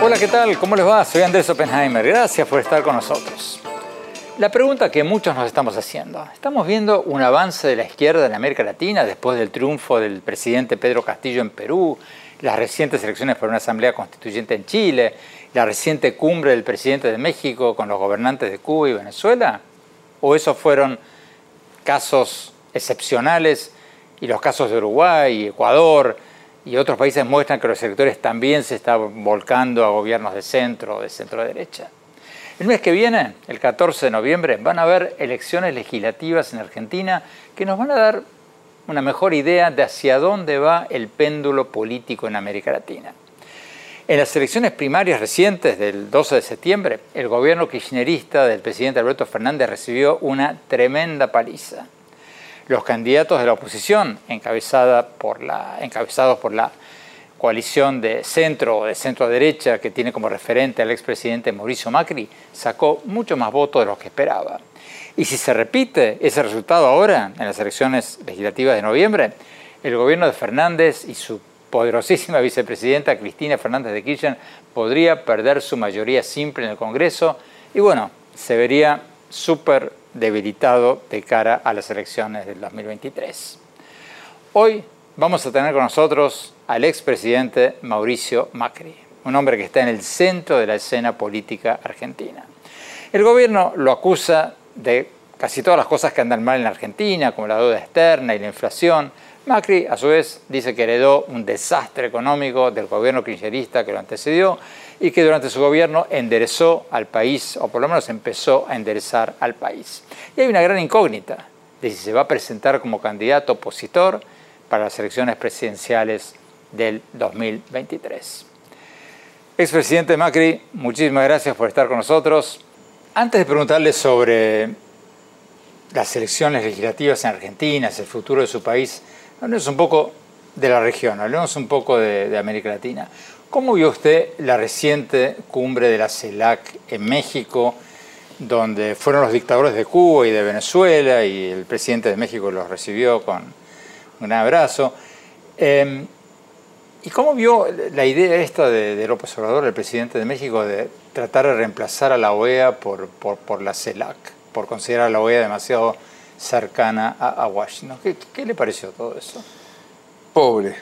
Hola, ¿qué tal? ¿Cómo les va? Soy Andrés Oppenheimer. Gracias por estar con nosotros. La pregunta que muchos nos estamos haciendo, ¿estamos viendo un avance de la izquierda en América Latina después del triunfo del presidente Pedro Castillo en Perú, las recientes elecciones por una asamblea constituyente en Chile, la reciente cumbre del presidente de México con los gobernantes de Cuba y Venezuela? ¿O esos fueron casos excepcionales y los casos de Uruguay, Ecuador, y otros países muestran que los electores también se están volcando a gobiernos de centro o de centro derecha. El mes que viene, el 14 de noviembre, van a haber elecciones legislativas en Argentina que nos van a dar una mejor idea de hacia dónde va el péndulo político en América Latina. En las elecciones primarias recientes del 12 de septiembre, el gobierno kirchnerista del presidente Alberto Fernández recibió una tremenda paliza los candidatos de la oposición, encabezada por la, encabezados por la coalición de centro o de centro derecha que tiene como referente al expresidente Mauricio Macri, sacó mucho más votos de los que esperaba. Y si se repite ese resultado ahora, en las elecciones legislativas de noviembre, el gobierno de Fernández y su poderosísima vicepresidenta Cristina Fernández de Kirchner podría perder su mayoría simple en el Congreso y bueno, se vería súper debilitado de cara a las elecciones del 2023. Hoy vamos a tener con nosotros al expresidente Mauricio Macri, un hombre que está en el centro de la escena política argentina. El gobierno lo acusa de casi todas las cosas que andan mal en la Argentina, como la deuda externa y la inflación. Macri, a su vez, dice que heredó un desastre económico del gobierno kirchnerista que lo antecedió y que durante su gobierno enderezó al país, o por lo menos empezó a enderezar al país. Y hay una gran incógnita de si se va a presentar como candidato opositor para las elecciones presidenciales del 2023. Expresidente Macri, muchísimas gracias por estar con nosotros. Antes de preguntarle sobre las elecciones legislativas en Argentina, el futuro de su país, hablemos un poco de la región, hablemos un poco de, América Latina. ¿Cómo vio usted la reciente cumbre de la CELAC en México, donde fueron los dictadores de Cuba y de Venezuela y el presidente de México los recibió con un abrazo? Em, ¿Y cómo vio la idea esta de, de, López Obrador, el presidente de México, de tratar de reemplazar a la OEA por, por, la CELAC, por considerar a la OEA demasiado cercana a, Washington? ¿Qué, ¿Qué le pareció todo eso? Pobre,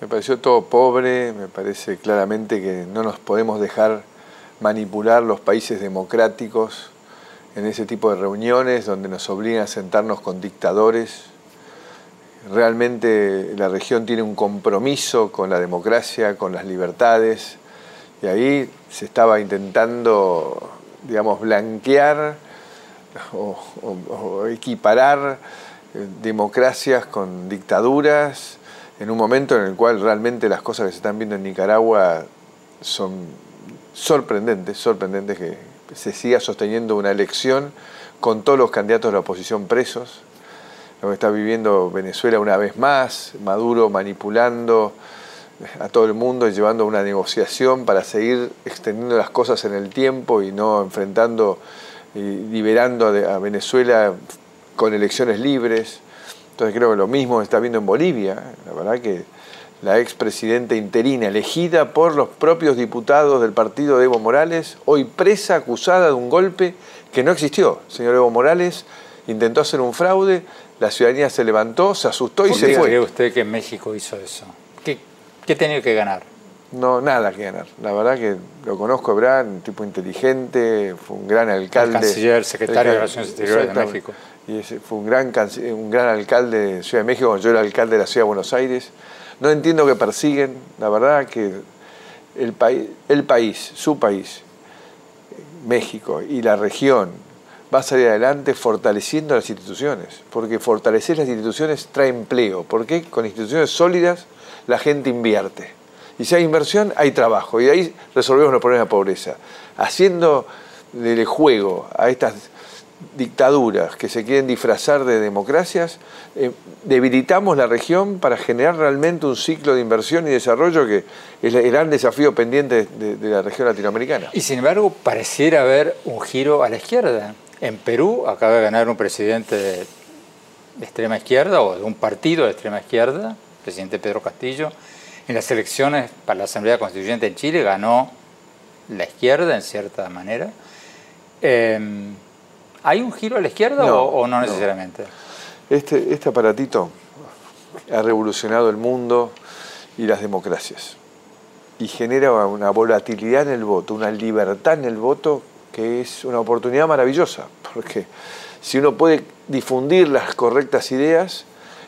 me pareció todo pobre, me parece claramente que no nos podemos dejar manipular los países democráticos en ese tipo de reuniones donde nos obligan a sentarnos con dictadores. Realmente la región tiene un compromiso con la democracia, con las libertades, y ahí se estaba intentando, digamos, blanquear o, equiparar eh, democracias con dictaduras en un momento en el cual realmente las cosas que se están viendo en Nicaragua son sorprendentes, sorprendentes que se siga sosteniendo una elección con todos los candidatos de la oposición presos, lo que está viviendo Venezuela una vez más, Maduro manipulando a todo el mundo y llevando una negociación para seguir extendiendo las cosas en el tiempo y no enfrentando liberando a Venezuela con elecciones libres. Entonces creo que lo mismo está viendo en Bolivia. La verdad que la expresidenta interina, elegida por los propios diputados del partido de Evo Morales, hoy presa acusada de un golpe que no existió. señor Evo Morales intentó hacer un fraude, la ciudadanía se levantó, se asustó y se qué fue. cree usted que México hizo eso? ¿Qué, qué tenía que ganar? No, nada que ganar. La verdad que lo conozco, Bran, un tipo inteligente, fue un gran alcalde. El canciller, secretario de Relaciones Exteriores de México. Y ese fue un gran, un gran alcalde de Ciudad de México, yo era alcalde de la Ciudad de Buenos Aires. No entiendo que persiguen, la verdad que el, país, el país, su país, México y la región va a salir adelante fortaleciendo las instituciones, porque fortalecer las instituciones trae empleo, porque con instituciones sólidas la gente invierte. Y si hay inversión, hay trabajo, y ahí resolvemos los problemas de pobreza. Haciendo del juego a estas dictaduras que se quieren disfrazar de democracias, eh, debilitamos la región para generar realmente un ciclo de inversión y desarrollo que es el gran desafío pendiente de, de la región latinoamericana. Y sin embargo, pareciera haber un giro a la izquierda. En Perú acaba de ganar un presidente de extrema izquierda o de un partido de extrema izquierda, presidente Pedro Castillo. En las elecciones para la Asamblea Constituyente en Chile ganó la izquierda en cierta manera. Eh, ¿Hay un giro a la izquierda No, o, o no no. necesariamente? Este, este aparatito ha revolucionado el mundo y las democracias y genera una volatilidad en el voto, una libertad en el voto que es una oportunidad maravillosa, porque si uno puede difundir las correctas ideas,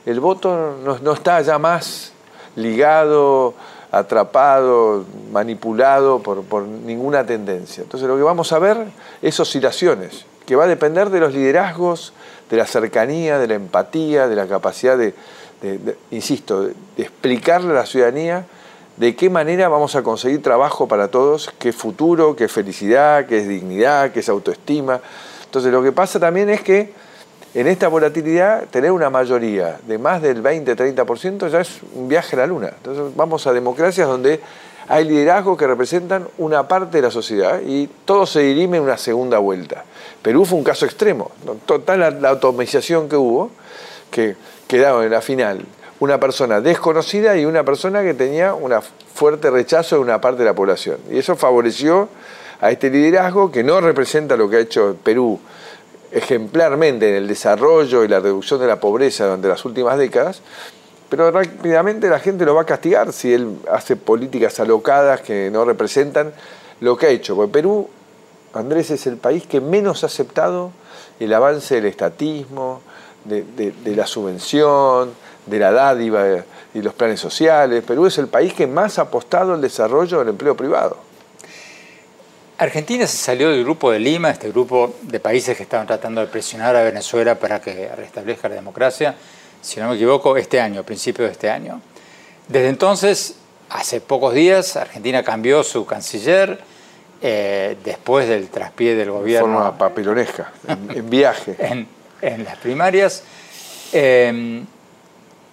el voto no, no está ya más ligado, atrapado, manipulado por, por ninguna tendencia. Entonces lo que vamos a ver es oscilaciones, que va a depender de los liderazgos, de la cercanía, de la empatía, de la capacidad de, de- de- insisto, de, explicarle a la ciudadanía de qué manera vamos a conseguir trabajo para todos, qué futuro, qué felicidad, qué es dignidad, qué es autoestima. Entonces lo que pasa también es que en esta volatilidad tener una mayoría de más del 20-30% ya es un viaje a la luna. Entonces vamos a democracias donde hay liderazgos que representan una parte de la sociedad y todo se dirime en una segunda vuelta. Perú fue un caso extremo, total la, la que hubo, que quedaron en la final una persona desconocida y una persona que tenía un fuerte rechazo de una parte de la población. Y eso favoreció a este liderazgo que no representa lo que ha hecho Perú ejemplarmente en el desarrollo y la reducción de la pobreza durante las últimas décadas, pero rápidamente la gente lo va a castigar si él hace políticas alocadas que no representan lo que ha hecho. Porque Perú, Andrés, es el país que menos ha aceptado el avance del estatismo, de, la subvención, de la dádiva y los planes sociales. Perú es el país que más ha apostado al desarrollo del empleo privado. Argentina se salió del grupo de Lima, este grupo de países que estaban tratando de presionar a Venezuela para que restablezca la democracia, si no me equivoco, este año, a principios de este año. Desde entonces, hace pocos días, Argentina cambió su canciller eh, después del traspié del De gobierno forma papelonesca, en, en viaje. en, en las primarias. Eh,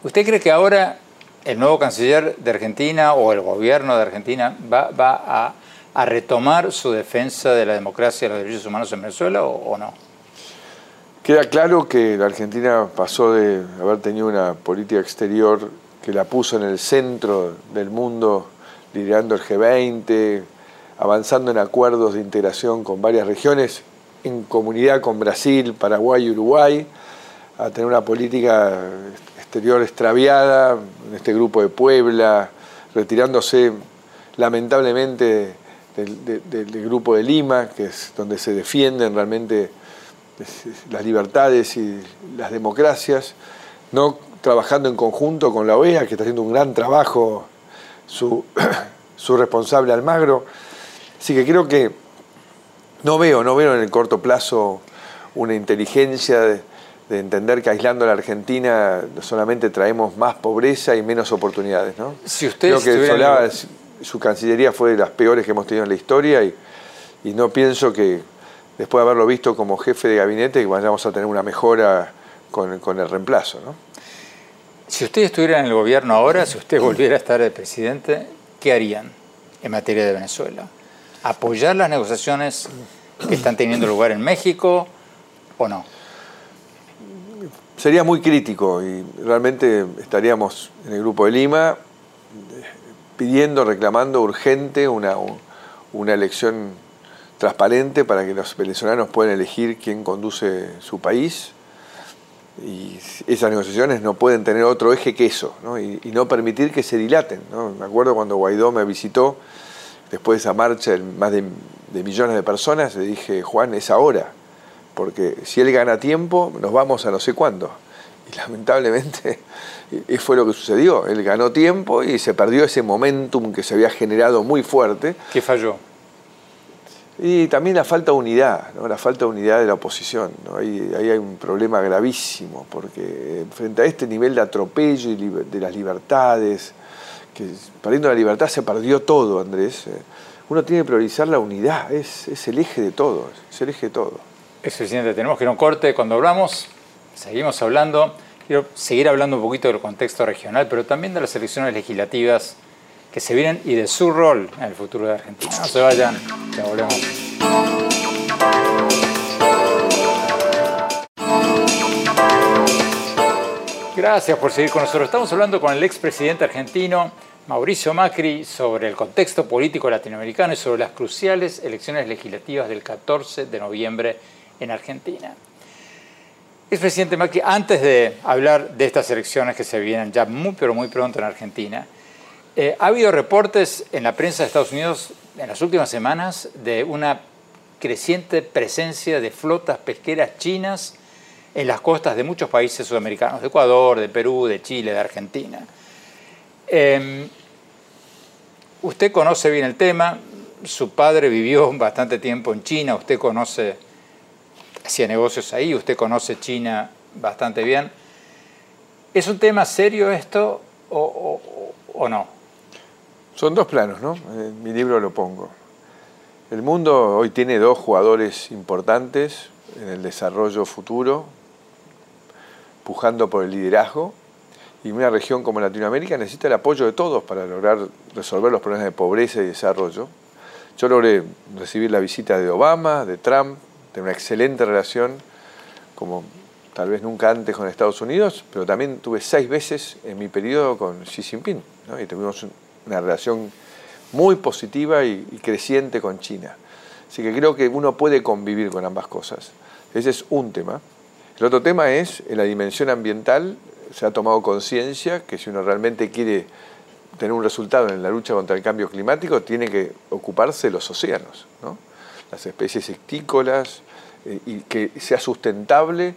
¿Usted cree que ahora el nuevo canciller de Argentina o el gobierno de Argentina va, va a, a retomar su defensa de la democracia y los derechos humanos en Venezuela o, o no? Queda claro que la Argentina pasó de haber tenido una política exterior que la puso en el centro del mundo, liderando el G20, avanzando en acuerdos de integración con varias regiones, en comunidad con Brasil, Paraguay y Uruguay, a tener una política exterior extraviada en este grupo de Puebla, retirándose lamentablemente del, de- del grupo de Lima, que es donde se defienden realmente las libertades y las democracias, no trabajando en conjunto con la OEA, que está haciendo un gran trabajo, su, su responsable Almagro. Así que creo que no veo, no veo en el corto plazo una inteligencia de, de entender que aislando a la Argentina solamente traemos más pobreza y menos oportunidades. ¿no? Si usted creo que Solá, su cancillería fue de las peores que hemos tenido en la historia y, y no pienso que después de haberlo visto como jefe de gabinete que vayamos a tener una mejora con, con el reemplazo. ¿no? Si usted estuviera en el gobierno ahora, si usted volviera a estar de presidente, ¿qué harían en materia de Venezuela? ¿Apoyar las negociaciones que están teniendo lugar en México o no? Sería muy crítico y realmente estaríamos en el Grupo de Lima pidiendo, reclamando urgente una, una elección transparente para que los venezolanos puedan elegir quién conduce su país. Y esas negociaciones no pueden tener otro eje que eso, Y, no permitir que se dilaten. Me acuerdo cuando Guaidó me visitó, después de esa marcha de más de millones de personas, le dije, Juan, es ahora, porque si él gana tiempo, nos vamos a no sé cuándo. Y lamentablemente fue lo que sucedió. Él ganó tiempo y se perdió ese momentum que se había generado muy fuerte. ¿Qué falló? Y también la falta de unidad, la falta de unidad de la oposición. Ahí, hay un problema gravísimo, porque frente a este nivel de atropello y de las libertades, que perdiendo la libertad se perdió todo, Andrés, eh, uno tiene que priorizar la unidad, es, es el eje de todo, es el eje de todo. Es suficiente, tenemos que ir a un corte. Cuando hablamos, seguimos hablando. Quiero seguir hablando un poquito del contexto regional, pero también de las elecciones legislativas que se vienen y de su rol en el futuro de Argentina. No se vayan, ya volvemos. Gracias por seguir con nosotros. Estamos hablando con el expresidente argentino Mauricio Macri sobre el contexto político latinoamericano y sobre las cruciales elecciones legislativas del 14 de noviembre en Argentina. Expresidente Macri, antes de hablar de estas elecciones que se vienen ya muy pero muy pronto en Argentina, eh, ha habido reportes en la prensa de Estados Unidos en las últimas semanas de una creciente presencia de flotas pesqueras chinas en las costas de muchos países sudamericanos, de Ecuador, de Perú, de Chile, de Argentina. Em, usted conoce bien el tema, su padre vivió bastante tiempo en China, usted conoce, hacía negocios ahí, usted conoce China bastante bien. ¿Es un tema serio esto o no? Son dos planos, ¿no? En mi libro lo pongo. El mundo hoy tiene dos jugadores importantes en el desarrollo futuro, pujando por el liderazgo, y una región como Latinoamérica necesita el apoyo de todos para lograr resolver los problemas de pobreza y desarrollo. Yo logré recibir la visita de Obama, de Trump, de una excelente relación, como tal vez nunca antes con Estados Unidos, pero también tuve seis veces en mi periodo con Xi Jinping, ¿no? y tuvimos una relación muy positiva y, creciente con China. Así que creo que uno puede convivir con ambas cosas. Ese es un tema. El otro tema es, en la dimensión ambiental, se ha tomado conciencia que si uno realmente quiere tener un resultado en la lucha contra el cambio climático, tiene que ocuparse de los océanos, las especies ictícolas, eh, y que sea sustentable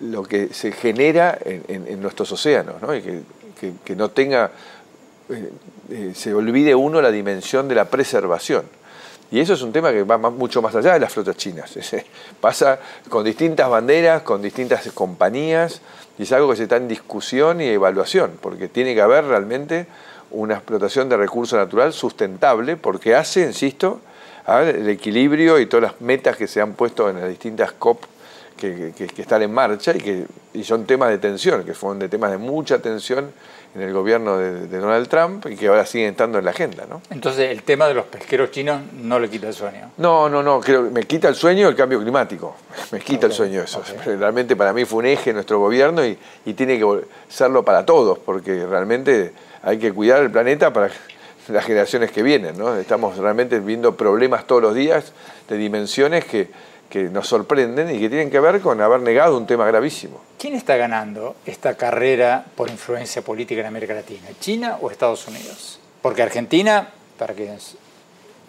lo que se genera en, nuestros océanos, y que, que no tenga eh, eh, se olvide uno la dimensión de la preservación. Y eso es un tema que va mucho más allá de las flotas chinas. Pasa con distintas banderas, con distintas compañías, y es algo que se está en discusión y evaluación, porque tiene que haber realmente una explotación de recurso natural sustentable, porque hace, insisto, el equilibrio y todas las metas que se han puesto en las distintas COP que, están en marcha y que y son temas de tensión, que fueron de temas de mucha tensión en el gobierno de, Donald Trump y que ahora siguen estando en la agenda. ¿no? Entonces, el tema de los pesqueros chinos no le quita el sueño. No, no, no, creo me quita el sueño el cambio climático. Me quita el sueño eso. Realmente para mí fue un eje nuestro gobierno y, tiene que serlo para todos, porque realmente hay que cuidar el planeta para las generaciones que vienen. ¿no? Estamos realmente viendo problemas todos los días de dimensiones que que nos sorprenden y que tienen que ver con haber negado un tema gravísimo. ¿Quién está ganando esta carrera por influencia política en América Latina? ¿China o Estados Unidos? Porque Argentina, para quienes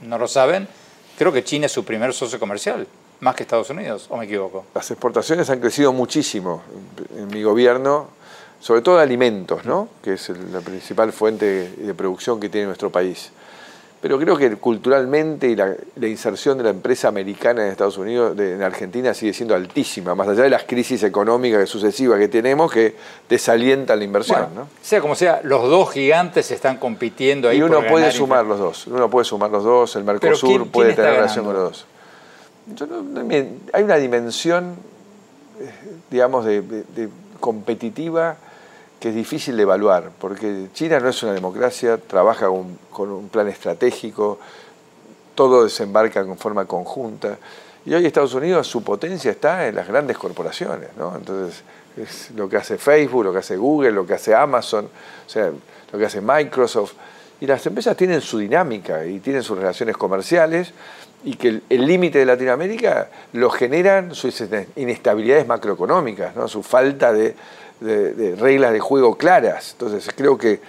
no lo saben, creo que China es su primer socio comercial, más que Estados Unidos, ¿o me equivoco? Las exportaciones han crecido muchísimo en mi gobierno, sobre todo de alimentos, ¿no? que es la principal fuente de producción que tiene nuestro país. Pero creo que culturalmente la, inserción de la empresa americana en Estados Unidos, en Argentina, sigue siendo altísima, más allá de las crisis económicas sucesivas que tenemos que desalientan la inversión. Sea como sea, los dos gigantes están compitiendo ahí. Y uno puede sumar los dos, uno puede sumar los dos, el Mercosur puede tener relación con los dos. hay una dimensión, eh, digamos, de competitiva que es difícil de evaluar, porque China no es una democracia, trabaja con, un plan estratégico, todo desembarca en forma conjunta. Y hoy Estados Unidos, su potencia está en las grandes corporaciones. Entonces, es lo que hace Facebook, lo que hace Google, lo que hace Amazon, o sea, lo que hace Microsoft. Y las empresas tienen su dinámica y tienen sus relaciones comerciales y que el límite de Latinoamérica lo generan sus inestabilidades macroeconómicas, su falta de, reglas de juego claras. Entonces creo que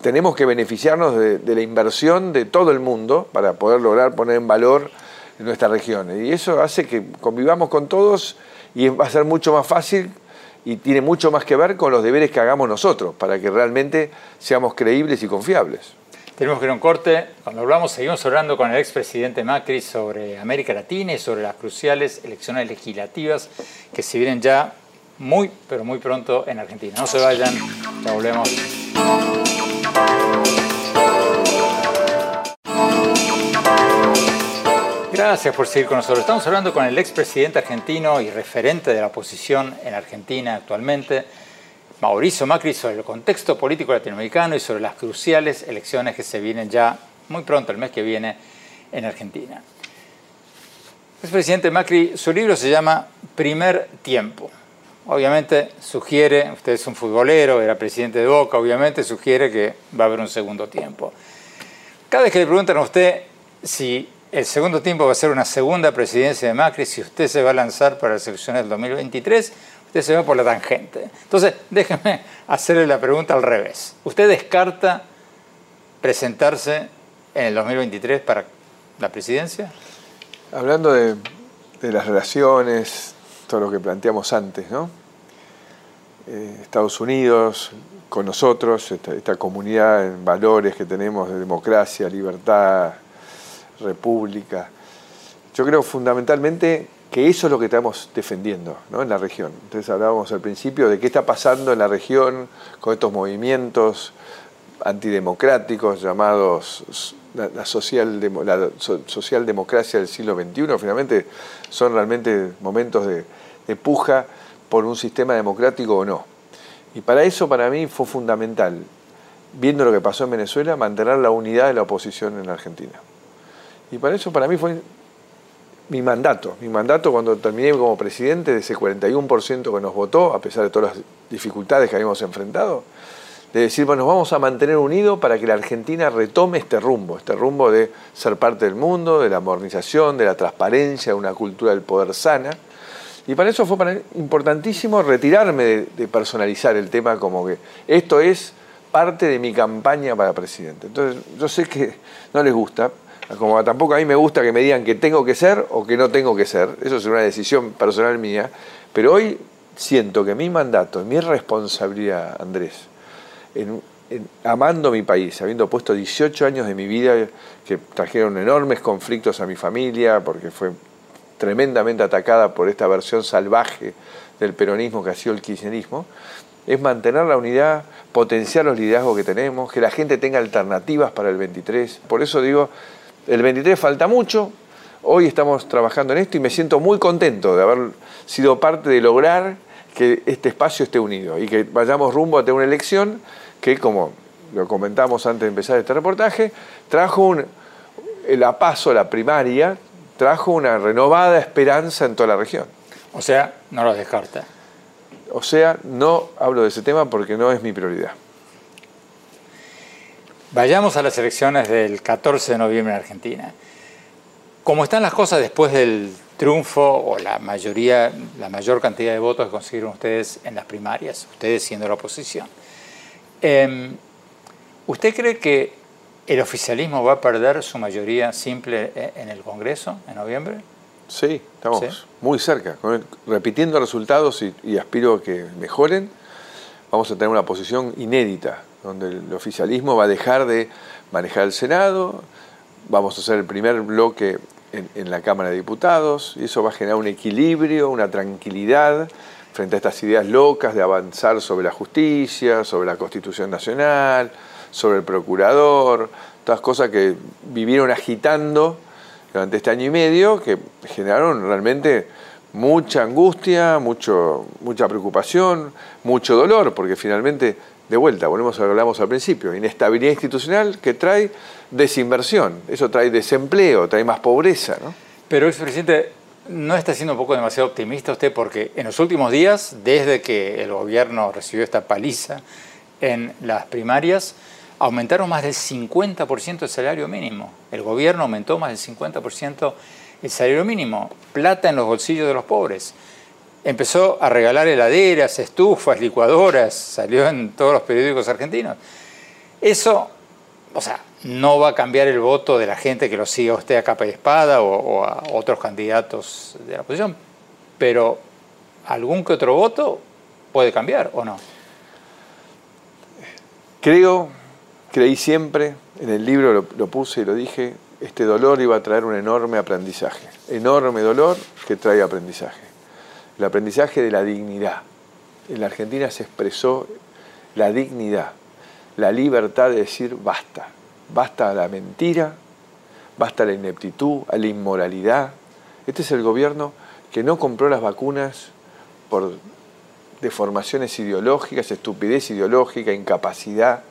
tenemos que beneficiarnos de, la inversión de todo el mundo para poder lograr poner en valor nuestra región. Y eso hace que convivamos con todos y va a ser mucho más fácil y tiene mucho más que ver con los deberes que hagamos nosotros para que realmente seamos creíbles y confiables. Tenemos que ir a un corte. Cuando hablamos, seguimos hablando con el expresidente Macri sobre América Latina y sobre las cruciales elecciones legislativas que se vienen ya muy, pero muy pronto en Argentina. No se vayan, ya volvemos. Gracias por seguir con nosotros. Estamos hablando con el expresidente argentino y referente de la oposición en Argentina actualmente, Mauricio Macri, sobre el contexto político latinoamericano y sobre las cruciales elecciones que se vienen ya muy pronto, el mes que viene, en Argentina. Expresidente Macri, su libro se llama Primer Tiempo. Obviamente sugiere, usted es un futbolero, era presidente de Boca, obviamente sugiere que va a haber un segundo tiempo. Cada vez que le preguntan a usted si el segundo tiempo va a ser una segunda presidencia de Macri. Si usted se va a lanzar para las elecciones del 2023, usted se va por la tangente. Entonces, déjeme hacerle la pregunta al revés. ¿Usted descarta presentarse en el 2023 para la presidencia? Hablando de, las relaciones, todo lo que planteamos antes, ¿no? Eh, Estados Unidos con nosotros, esta comunidad en valores que tenemos de democracia, libertad, república. Yo creo fundamentalmente que eso es lo que estamos defendiendo en la región. Entonces hablábamos al principio de qué está pasando en la región con estos movimientos antidemocráticos llamados la, social, la socialdemocracia del siglo XXI. Finalmente son realmente momentos de, de puja por un sistema democrático o no. Y para eso para mí fue fundamental, viendo lo que pasó en Venezuela, mantener la unidad de la oposición en Argentina. Y para eso para mí fue mi mandato. Mi mandato cuando terminé como presidente de ese 41% que nos votó, a pesar de todas las dificultades que habíamos enfrentado, de decir, bueno, nos vamos a mantener unidos para que la Argentina retome este rumbo, este rumbo de ser parte del mundo, de la modernización, de la transparencia, de una cultura del poder sana. Y para eso fue importantísimo retirarme de, personalizar el tema como que esto es parte de mi campaña para presidente. Entonces, yo sé que no les gusta, como tampoco a mí me gusta que me digan que tengo que ser o que no tengo que ser, eso es una decisión personal mía, pero hoy siento que mi mandato, mi responsabilidad, Andrés, amando mi país, habiendo puesto 18 años de mi vida que trajeron enormes conflictos a mi familia, porque fue tremendamente atacada por esta versión salvaje del peronismo que ha sido el kirchnerismo, es mantener la unidad, potenciar los liderazgos que tenemos, que la gente tenga alternativas para el 23. Por eso digo, el 23 falta mucho, hoy estamos trabajando en esto y me siento muy contento de haber sido parte de lograr que este espacio esté unido y que vayamos rumbo a tener una elección que, como lo comentamos antes de empezar este reportaje, trajo un, la paso, la primaria, trajo una renovada esperanza en toda la región. O sea, no lo descarta. O sea, no hablo de ese tema porque no es mi prioridad. Vayamos a las elecciones del 14 de noviembre en Argentina. ¿Cómo están las cosas después del triunfo o la mayoría, la mayor cantidad de votos que consiguieron ustedes en las primarias, ustedes siendo la oposición? Em, ¿Usted cree que el oficialismo va a perder su mayoría simple e, en el Congreso en noviembre? Sí, estamos muy cerca. Repitiendo resultados y, y aspiro a que mejoren, vamos a tener una posición inédita donde el oficialismo va a dejar de manejar el Senado, vamos a hacer el primer bloque en, la Cámara de Diputados, y eso va a generar un equilibrio, una tranquilidad frente a estas ideas locas de avanzar sobre la justicia, sobre la Constitución Nacional, sobre el procurador, todas cosas que vivieron agitando durante este año y medio, que generaron realmente mucha angustia, mucho, mucha preocupación, mucho dolor, porque finalmente de vuelta, volvemos a lo que hablamos al principio, inestabilidad institucional que trae desinversión, eso trae desempleo, trae más pobreza. ¿no? Pero, expresidente, ¿no está siendo un poco demasiado optimista usted? Porque en los últimos días, desde que el gobierno recibió esta paliza en las primarias, aumentaron más del 50% el salario mínimo. El gobierno aumentó más del 50% el salario mínimo. Plata en los bolsillos de los pobres. Empezó a regalar heladeras, estufas, licuadoras, salió en todos los periódicos argentinos. Eso, o sea, no va a cambiar el voto de la gente que lo siga a usted a capa y espada o, a otros candidatos de la oposición, pero algún que otro voto puede cambiar o no. Creo, creí siempre, en el libro lo, puse y lo dije, este dolor iba a traer un enorme aprendizaje, enorme dolor que trae aprendizaje, el aprendizaje de la dignidad. En la Argentina se expresó la dignidad, la libertad de decir basta, basta a la mentira, basta a la ineptitud, a la inmoralidad. Este es el gobierno que no compró las vacunas por deformaciones ideológicas, estupidez ideológica, incapacidad.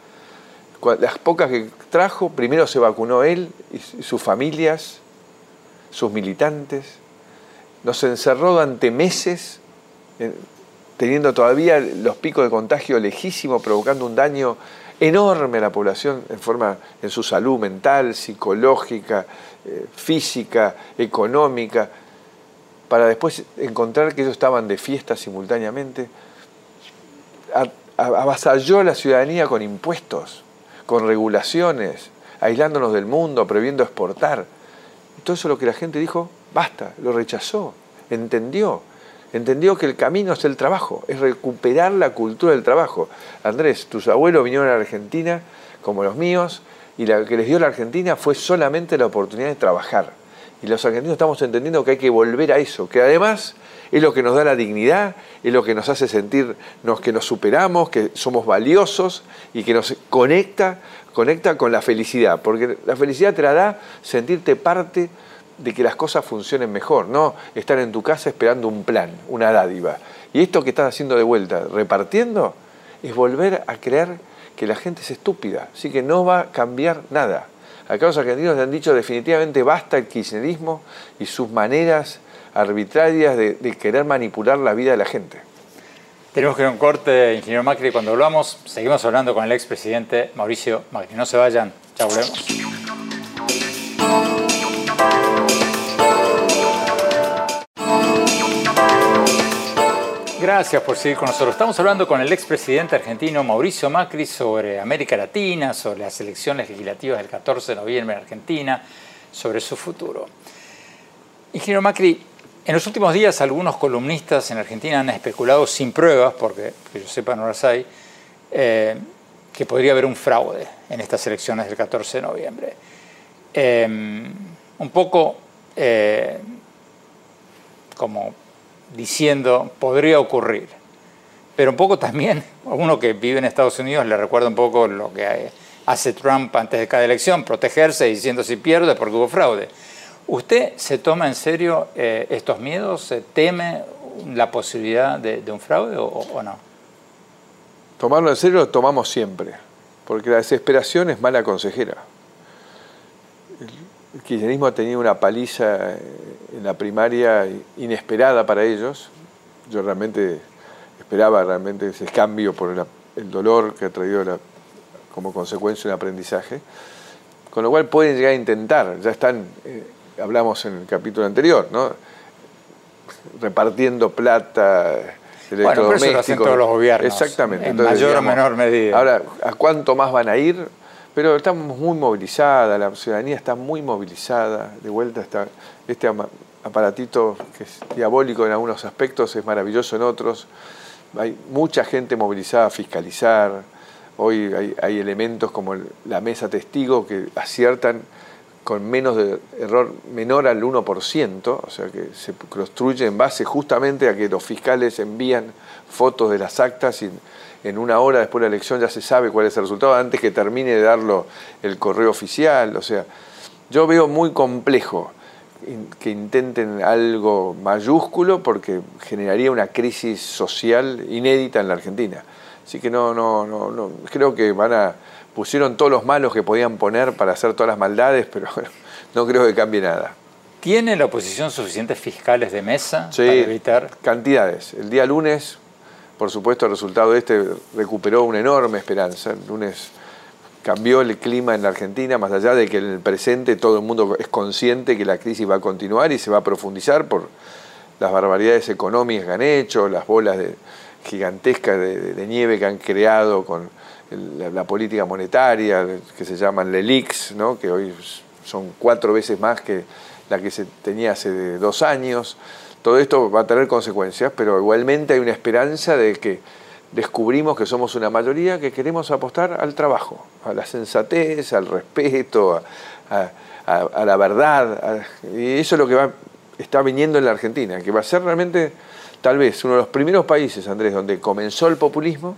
Las pocas que trajo, primero se vacunó él y sus familias, sus militantes. Nos encerró durante meses, teniendo todavía los picos de contagio lejísimos, provocando un daño enorme a la población en, forma, en su salud mental, psicológica, eh, física, económica, para después encontrar que ellos estaban de fiesta simultáneamente. Avasalló a la ciudadanía con impuestos, con regulaciones, aislándonos del mundo, prohibiendo exportar. Todo eso lo que la gente dijo, basta, lo rechazó, entendió entendió que el camino es el trabajo, es recuperar la cultura del trabajo. Andrés, tus abuelos vinieron a la Argentina como los míos y lo que les dio la Argentina fue solamente la oportunidad de trabajar. Y los argentinos estamos entendiendo que hay que volver a eso, que además es lo que nos da la dignidad, es lo que nos hace sentir que nos superamos, que somos valiosos y que nos conecta, conecta con la felicidad, porque la felicidad te la da sentirte parte de que las cosas funcionen mejor, no estar en tu casa esperando un plan, una dádiva. Y esto que estás haciendo de vuelta, repartiendo, es volver a creer que la gente es estúpida, así que no va a cambiar nada. Acá los argentinos le han dicho definitivamente basta el kirchnerismo y sus maneras arbitrarias de, querer manipular la vida de la gente. Tenemos que ir a un corte, ingeniero Macri. Cuando hablamos, seguimos hablando con el expresidente Mauricio Macri. No se vayan, ya volvemos. Gracias por seguir con nosotros. Estamos hablando con el expresidente argentino Mauricio Macri sobre América Latina, sobre las elecciones legislativas del 14 de noviembre en Argentina, sobre su futuro. Ingeniero Macri, en los últimos días algunos columnistas en Argentina han especulado sin pruebas, porque que yo sepa no las hay, eh, que podría haber un fraude en estas elecciones del 14 de noviembre. Eh, un poco eh, como diciendo podría ocurrir. Pero un poco también, a uno que vive en Estados Unidos le recuerda un poco lo que hace Trump antes de cada elección, protegerse diciendo si pierde porque hubo fraude. ¿Usted se toma en serio eh, estos miedos? ¿Se teme la posibilidad de, un fraude o, no? Tomarlo en serio lo tomamos siempre, porque la desesperación es mala consejera. El kirchnerismo ha tenido una paliza en la primaria inesperada para ellos. Yo realmente esperaba realmente ese cambio por el dolor que ha traído como consecuencia un aprendizaje. Con lo cual pueden llegar a intentar, ya están, eh, hablamos en el capítulo anterior, ¿no? repartiendo plata. Bueno, eso lo todos los gobiernos. Exactamente. En mayor o menor medida. Ahora, ¿a cuánto más van a ir? Pero estamos muy movilizadas, la ciudadanía está muy movilizada, de vuelta está este aparatito que es diabólico en algunos aspectos, es maravilloso en otros. Hay mucha gente movilizada a fiscalizar. Hoy hay, elementos como la mesa testigo que aciertan con menos de error menor al 1%, o sea que se construye en base justamente a que los fiscales envían fotos de las actas y en una hora después de la elección ya se sabe cuál es el resultado antes que termine de darlo el correo oficial. O sea, yo veo muy complejo que intenten algo mayúsculo porque generaría una crisis social inédita en la Argentina. Así que no, no, no, no creo que van a pusieron todos los malos que podían poner para hacer todas las maldades, pero no creo que cambie nada. ¿Tiene la oposición suficientes fiscales de mesa para evitar? Cantidades. El día lunes por supuesto, el resultado de este recuperó una enorme esperanza. El lunes cambió el clima en la Argentina, más allá de que en el presente todo el mundo es consciente que la crisis va a continuar y se va a profundizar por las barbaridades económicas que han hecho, las bolas gigantescas de, nieve que han creado con la, política monetaria, que se llaman LELIX, ¿no? que hoy son cuatro veces más que la que se tenía hace dos años. Todo esto va a tener consecuencias, pero igualmente hay una esperanza de que descubrimos que somos una mayoría que queremos apostar al trabajo, a la sensatez, al respeto, a, la verdad. y eso es lo que va, está viniendo en la Argentina, que va a ser realmente tal vez uno de los primeros países, Andrés, donde comenzó el populismo,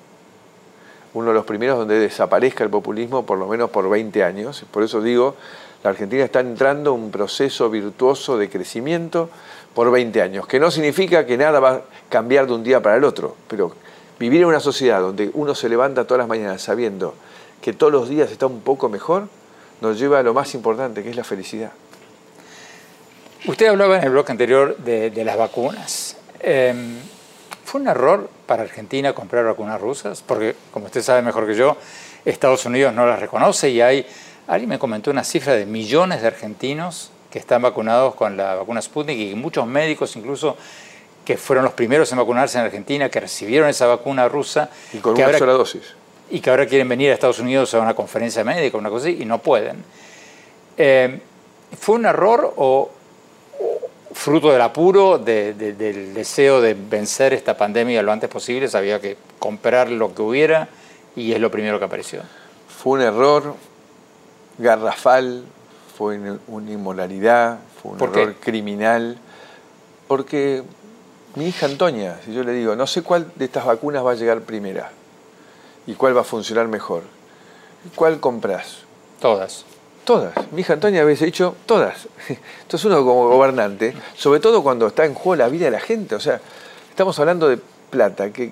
uno de los primeros donde desaparezca el populismo por lo menos por 20 años. Por eso digo, la Argentina está entrando en un proceso virtuoso de crecimiento por 20 años, que no significa que nada va a cambiar de un día para el otro, pero Vivir en una sociedad donde uno se levanta todas las mañanas sabiendo que todos los días está un poco mejor, nos lleva a lo más importante, que es la felicidad. Usted hablaba en el bloque anterior de, las vacunas. Em, ¿Fue un error para Argentina comprar vacunas rusas? Porque, como usted sabe mejor que yo, Estados Unidos no las reconoce y hay, alguien me comentó una cifra de millones de argentinos que están vacunados con la vacuna Sputnik y muchos médicos incluso que fueron los primeros en vacunarse en Argentina, que recibieron esa vacuna rusa. Y con una sola dosis. Y que ahora quieren venir a Estados Unidos a una conferencia médica, una cosa así, y no pueden. Eh, ¿Fue un error o, fruto del apuro, del deseo de vencer esta pandemia lo antes posible? Había que comprar lo que hubiera y es lo primero que apareció. Fue un error garrafal, fue una inmoralidad, fue un error criminal, porque mi hija Antonia, si yo le digo, no sé cuál de estas vacunas va a llegar primera y cuál va a funcionar mejor, ¿cuál compras? Todas. Todas. Mi hija Antonia había dicho todas. Entonces uno como gobernante, sobre todo cuando está en juego la vida de la gente, o sea, estamos hablando de plata que,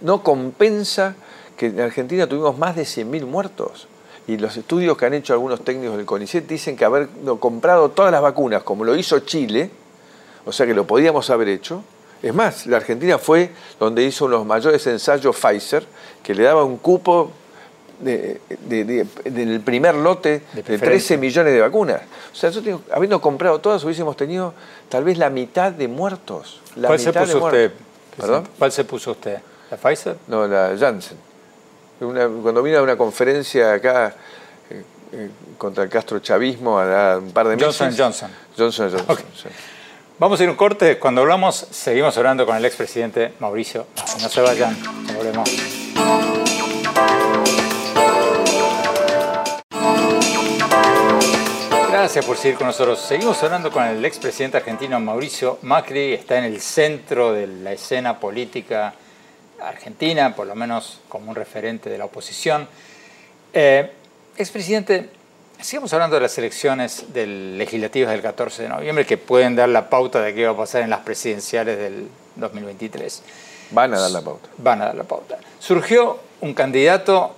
no compensa que en Argentina tuvimos más de 100.000 muertos. Y los estudios que han hecho algunos técnicos del CONICET dicen que haber comprado todas las vacunas, como lo hizo Chile, o sea que lo podíamos haber hecho, es más, la Argentina fue donde hizo los mayores ensayos Pfizer, que le daba un cupo del primer lote de, 13 millones de vacunas. O sea, nosotros, habiendo comprado todas, hubiésemos tenido tal vez la mitad de muertos. ¿Cuál se puso usted? ¿Cuál se puso usted? ¿La Pfizer? No, la Janssen. cuando vino a una conferencia acá eh, eh, contra el Castro Chavismo, a un par de meses. Johnson Johnson. Johnson Johnson. Vamos a ir un corte. Cuando hablamos, seguimos hablando con el expresidente Mauricio. No se vayan, volvemos. Gracias por seguir con nosotros. Seguimos hablando con el expresidente argentino Mauricio Macri. Está en el centro de la escena política argentina, por lo menos como un referente de la oposición. Eh, expresidente, Sigamos hablando de las elecciones del legislativas del 14 de noviembre que pueden dar la pauta de qué va a pasar en las presidenciales del 2023. Van a dar la pauta. Van a dar la pauta. Surgió un candidato,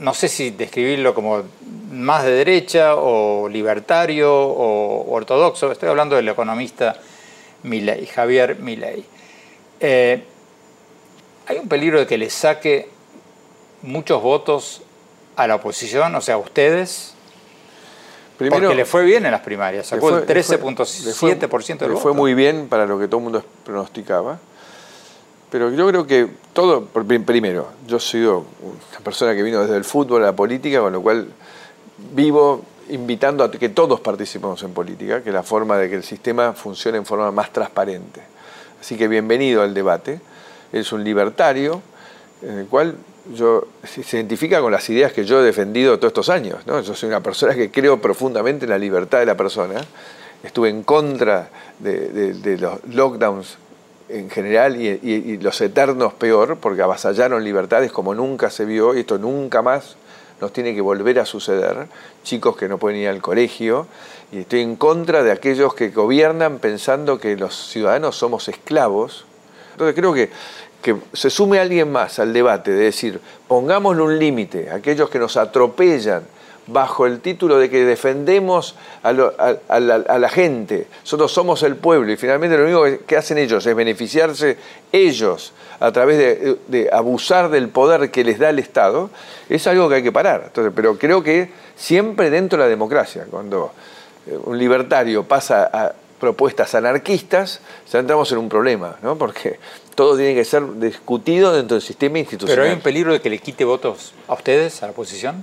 no sé si describirlo como más de derecha o libertario o ortodoxo, estoy hablando del economista Javier Milei. Eh, hay un peligro de que le saque muchos votos a la oposición, o sea, a ustedes, porque le fue bien en las primarias, sacó el 13.7% del voto. fue muy bien para lo que todo el mundo pronosticaba. Pero yo creo que todo, primero, yo soy una persona que vino desde el fútbol a la política, con lo cual vivo invitando a que todos participemos en política, que la forma de que el sistema funcione en forma más transparente. Así que bienvenido al debate. Es un libertario en el cual yo, se identifica con las ideas que yo he defendido todos estos años. Yo soy una persona que creo profundamente en la libertad de la persona. Estuve en contra de, los lockdowns en general y, los eternos peor, porque avasallaron libertades como nunca se vio y esto nunca más nos tiene que volver a suceder. Chicos que no pueden ir al colegio. Y estoy en contra de aquellos que gobiernan pensando que los ciudadanos somos esclavos. Entonces creo que que se sume alguien más al debate de decir, pongámosle un límite a aquellos que nos atropellan bajo el título de que defendemos a, la, gente, nosotros somos el pueblo y finalmente lo único que hacen ellos es beneficiarse ellos a través de, abusar del poder que les da el Estado, es algo que hay que parar. Entonces, pero creo que siempre dentro de la democracia, cuando eh, un libertario pasa a propuestas anarquistas, ya entramos en un problema, ¿no? porque todo tiene que ser discutido dentro del sistema institucional. ¿Pero hay un peligro de que le quite votos a ustedes, a la oposición?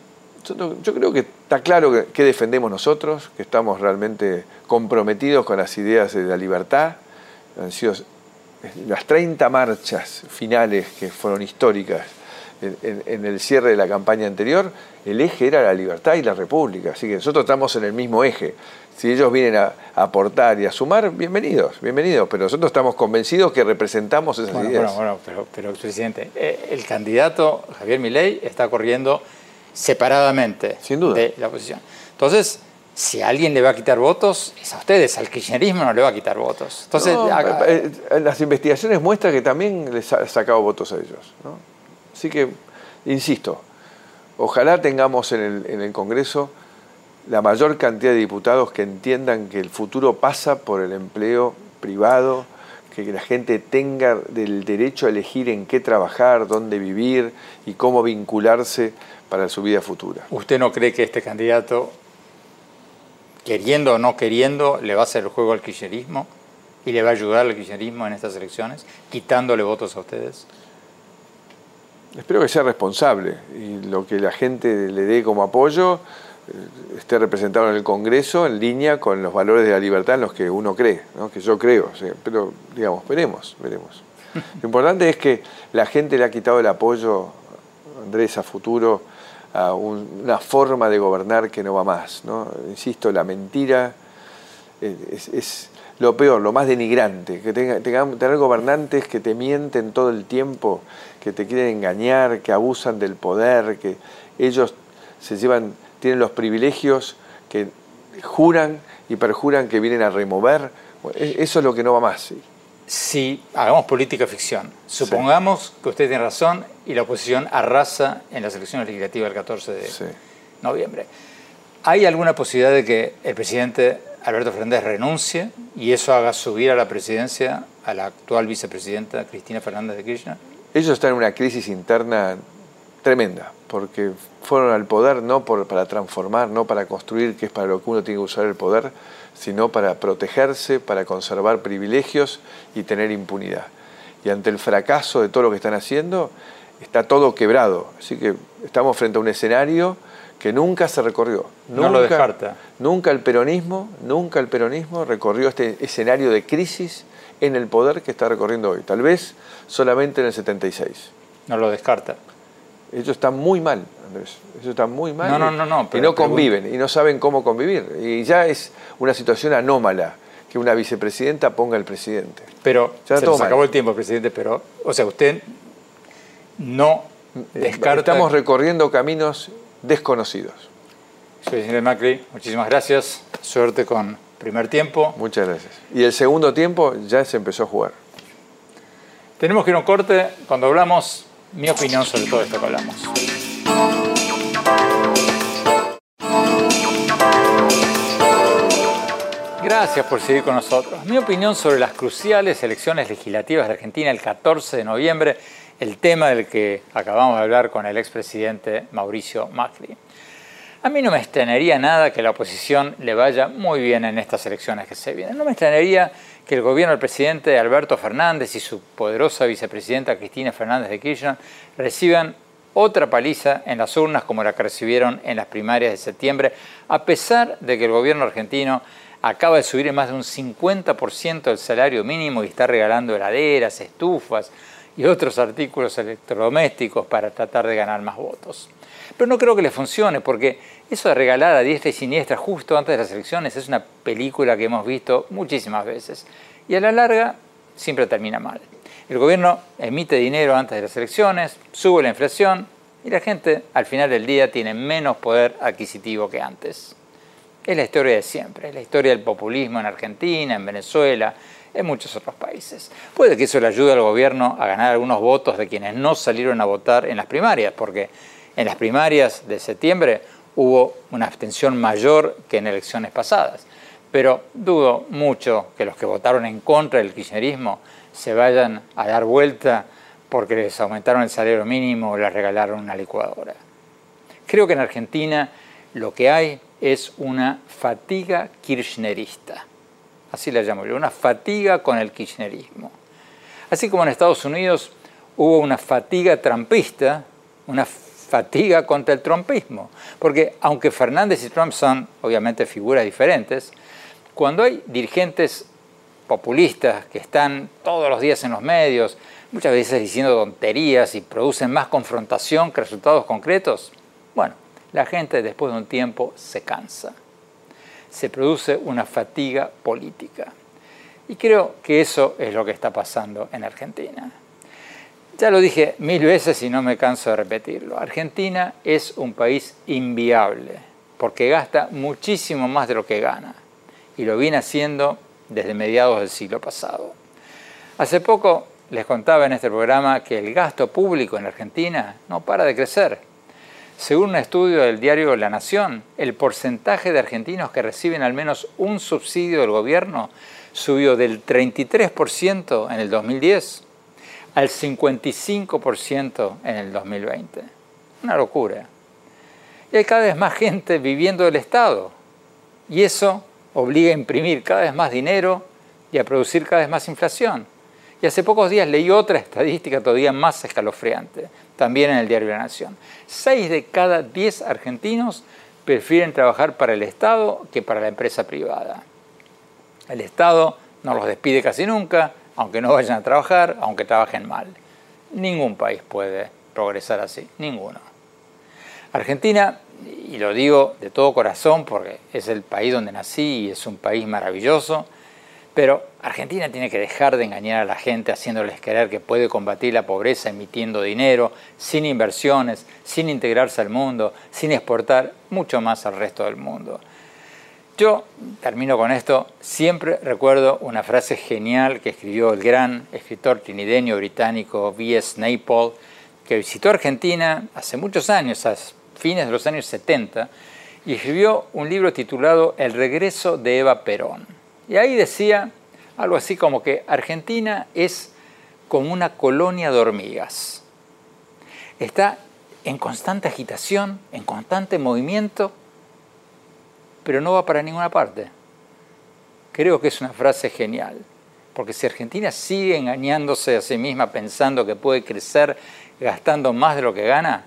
Yo, creo que está claro que, defendemos nosotros, que estamos realmente comprometidos con las ideas de la libertad. Han sido las 30 marchas finales que fueron históricas en, el cierre de la campaña anterior, el eje era la libertad y la república. Así que nosotros estamos en el mismo eje. Si ellos vienen a, aportar y a sumar, bienvenidos, bienvenidos. Pero nosotros estamos convencidos que representamos esas ideas. Bueno, bueno, pero, presidente, eh, el candidato Javier Milei está corriendo separadamente Sin duda. de la oposición. Entonces, si alguien le va a quitar votos, es a ustedes, al kirchnerismo no le va a quitar votos. Entonces, eh, eh, las investigaciones muestran que también les ha sacado votos a ellos. Así que, insisto, ojalá tengamos en el, Congreso la mayor cantidad de diputados que entiendan que el futuro pasa por el empleo privado, que la gente tenga el derecho a elegir en qué trabajar, dónde vivir y cómo vincularse para su vida futura. ¿Usted no cree que este candidato, queriendo o no queriendo, le va a hacer el juego al kirchnerismo y le va a ayudar al kirchnerismo en estas elecciones, quitándole votos a ustedes? Espero que sea responsable y lo que la gente le dé como apoyo eh, esté representado en el Congreso en línea con los valores de la libertad en los que uno cree, que yo creo. pero, digamos, veremos, veremos. Lo importante es que la gente le ha quitado el apoyo, Andrés, a futuro, a una forma de gobernar que no va más. Insisto, la mentira es, lo peor, lo más denigrante, que tenga, tener gobernantes que te mienten todo el tiempo que te quieren engañar, que abusan del poder, que ellos se llevan, tienen los privilegios que juran y perjuran que vienen a remover. E-, eso es lo que no va más. Si hagamos política ficción, supongamos que usted tiene razón y la oposición arrasa en las elecciones legislativas del 14 de noviembre. ¿Hay alguna posibilidad de que el presidente Alberto Fernández renuncie y eso haga subir a la presidencia a la actual vicepresidenta Cristina Fernández de Kirchner? ellos están en una crisis interna tremenda, porque fueron al poder no para transformar, no para construir, que es para lo que uno tiene que usar el poder, sino para protegerse, para conservar privilegios y tener impunidad. Y ante el fracaso de todo lo que están haciendo, está todo quebrado. Así que estamos frente a un escenario que nunca se recorrió. no lo descarta. Nunca el peronismo, nunca el peronismo recorrió este escenario de crisis en el poder que está recorriendo hoy. Tal vez solamente en el 76. No lo descarta. Ellos están muy mal, Andrés. Ellos están muy mal. No, no, no, no y no conviven y no saben cómo convivir. Y ya es una situación anómala que una vicepresidenta ponga al presidente. Pero se nos acabó el tiempo, presidente, pero, o sea, usted no descarta... Estamos recorriendo caminos desconocidos. Presidente Macri, muchísimas gracias. Suerte con primer tiempo. Muchas gracias. Y el segundo tiempo ya se empezó a jugar. Tenemos que ir a un corte cuando hablamos mi opinión sobre todo esto que hablamos. Gracias por seguir con nosotros. Mi opinión sobre las cruciales elecciones legislativas de Argentina el 14 de noviembre, el tema del que acabamos de hablar con el expresidente Mauricio Macri. A mí no me extrañaría nada que la oposición le vaya muy bien en estas elecciones que se vienen. No me extrañaría que el gobierno del presidente Alberto Fernández y su poderosa vicepresidenta Cristina Fernández de Kirchner reciban otra paliza en las urnas como la que recibieron en las primarias de septiembre, a pesar de que el gobierno argentino acaba de subir en más de un 50% el salario mínimo y está regalando heladeras, estufas y otros artículos electrodomésticos para tratar de ganar más votos. Pero no creo que le funcione porque eso de regalar a diestra y siniestra justo antes de las elecciones es una película que hemos visto muchísimas veces y a la larga siempre termina mal. El gobierno emite dinero antes de las elecciones, sube la inflación y la gente al final del día tiene menos poder adquisitivo que antes. Es la historia de siempre, es la historia del populismo en Argentina, en Venezuela, en muchos otros países. Puede que eso le ayude al gobierno a ganar algunos votos de quienes no salieron a votar en las primarias, porque en las primarias de septiembre hubo una abstención mayor que en elecciones pasadas. Pero dudo mucho que los que votaron en contra del kirchnerismo se vayan a dar vuelta porque les aumentaron el salario mínimo o les regalaron una licuadora. Creo que en Argentina lo que hay es una fatiga kirchnerista. Así la llamo yo, una fatiga con el kirchnerismo. Así como en Estados Unidos hubo una fatiga trampista, una fatiga contra el trumpismo. Porque aunque Fernández y Trump son obviamente figuras diferentes, cuando hay dirigentes populistas que están todos los días en los medios, muchas veces diciendo tonterías y producen más confrontación que resultados concretos, bueno, la gente después de un tiempo se cansa. Se produce una fatiga política. Y creo que eso es lo que está pasando en Argentina. Ya lo dije mil veces y no me canso de repetirlo. Argentina es un país inviable porque gasta muchísimo más de lo que gana y lo viene haciendo desde mediados del siglo pasado. Hace poco les contaba en este programa que el gasto público en Argentina no para de crecer. Según un estudio del diario La Nación, el porcentaje de argentinos que reciben al menos un subsidio del gobierno subió del 33% en el 2010 al 55% en el 2020. Una locura. Y hay cada vez más gente viviendo del Estado. Y eso obliga a imprimir cada vez más dinero y a producir cada vez más inflación. Y hace pocos días leí otra estadística todavía más escalofriante, también en el diario La Nación. Seis de cada diez argentinos prefieren trabajar para el Estado que para la empresa privada. El Estado no los despide casi nunca, aunque no vayan a trabajar, aunque trabajen mal. Ningún país puede progresar así, ninguno. Argentina, y lo digo de todo corazón porque es el país donde nací y es un país maravilloso, pero Argentina tiene que dejar de engañar a la gente haciéndoles creer que puede combatir la pobreza emitiendo dinero, sin inversiones, sin integrarse al mundo, sin exportar mucho más al resto del mundo. Yo, termino con esto, siempre recuerdo una frase genial que escribió el gran escritor trinideño británico V.S. Naipaul, que visitó Argentina hace muchos años, a fines de los años 70, y escribió un libro titulado El regreso de Eva Perón. Y ahí decía algo así como que Argentina es como una colonia de hormigas. Está en constante agitación, en constante movimiento, pero no va para ninguna parte. Creo que es una frase genial, porque si Argentina sigue engañándose a sí misma pensando que puede crecer gastando más de lo que gana,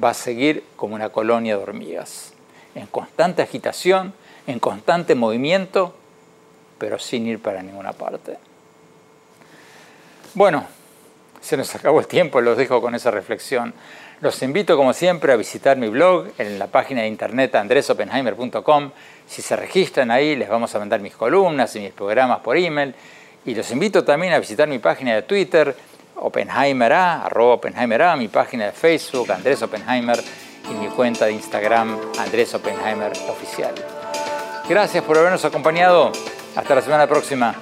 va a seguir como una colonia de hormigas, en constante agitación, en constante movimiento, pero sin ir para ninguna parte. Bueno, se nos acabó el tiempo, los dejo con esa reflexión. Los invito, como siempre, a visitar mi blog en la página de internet andresopenheimer.com. Si se registran ahí, les vamos a mandar mis columnas y mis programas por email. Y los invito también a visitar mi página de Twitter, OpenheimerA, arroba mi página de Facebook, Andrés Oppenheimer, y mi cuenta de Instagram, Andrés Oppenheimer Oficial. Gracias por habernos acompañado. Hasta la semana próxima.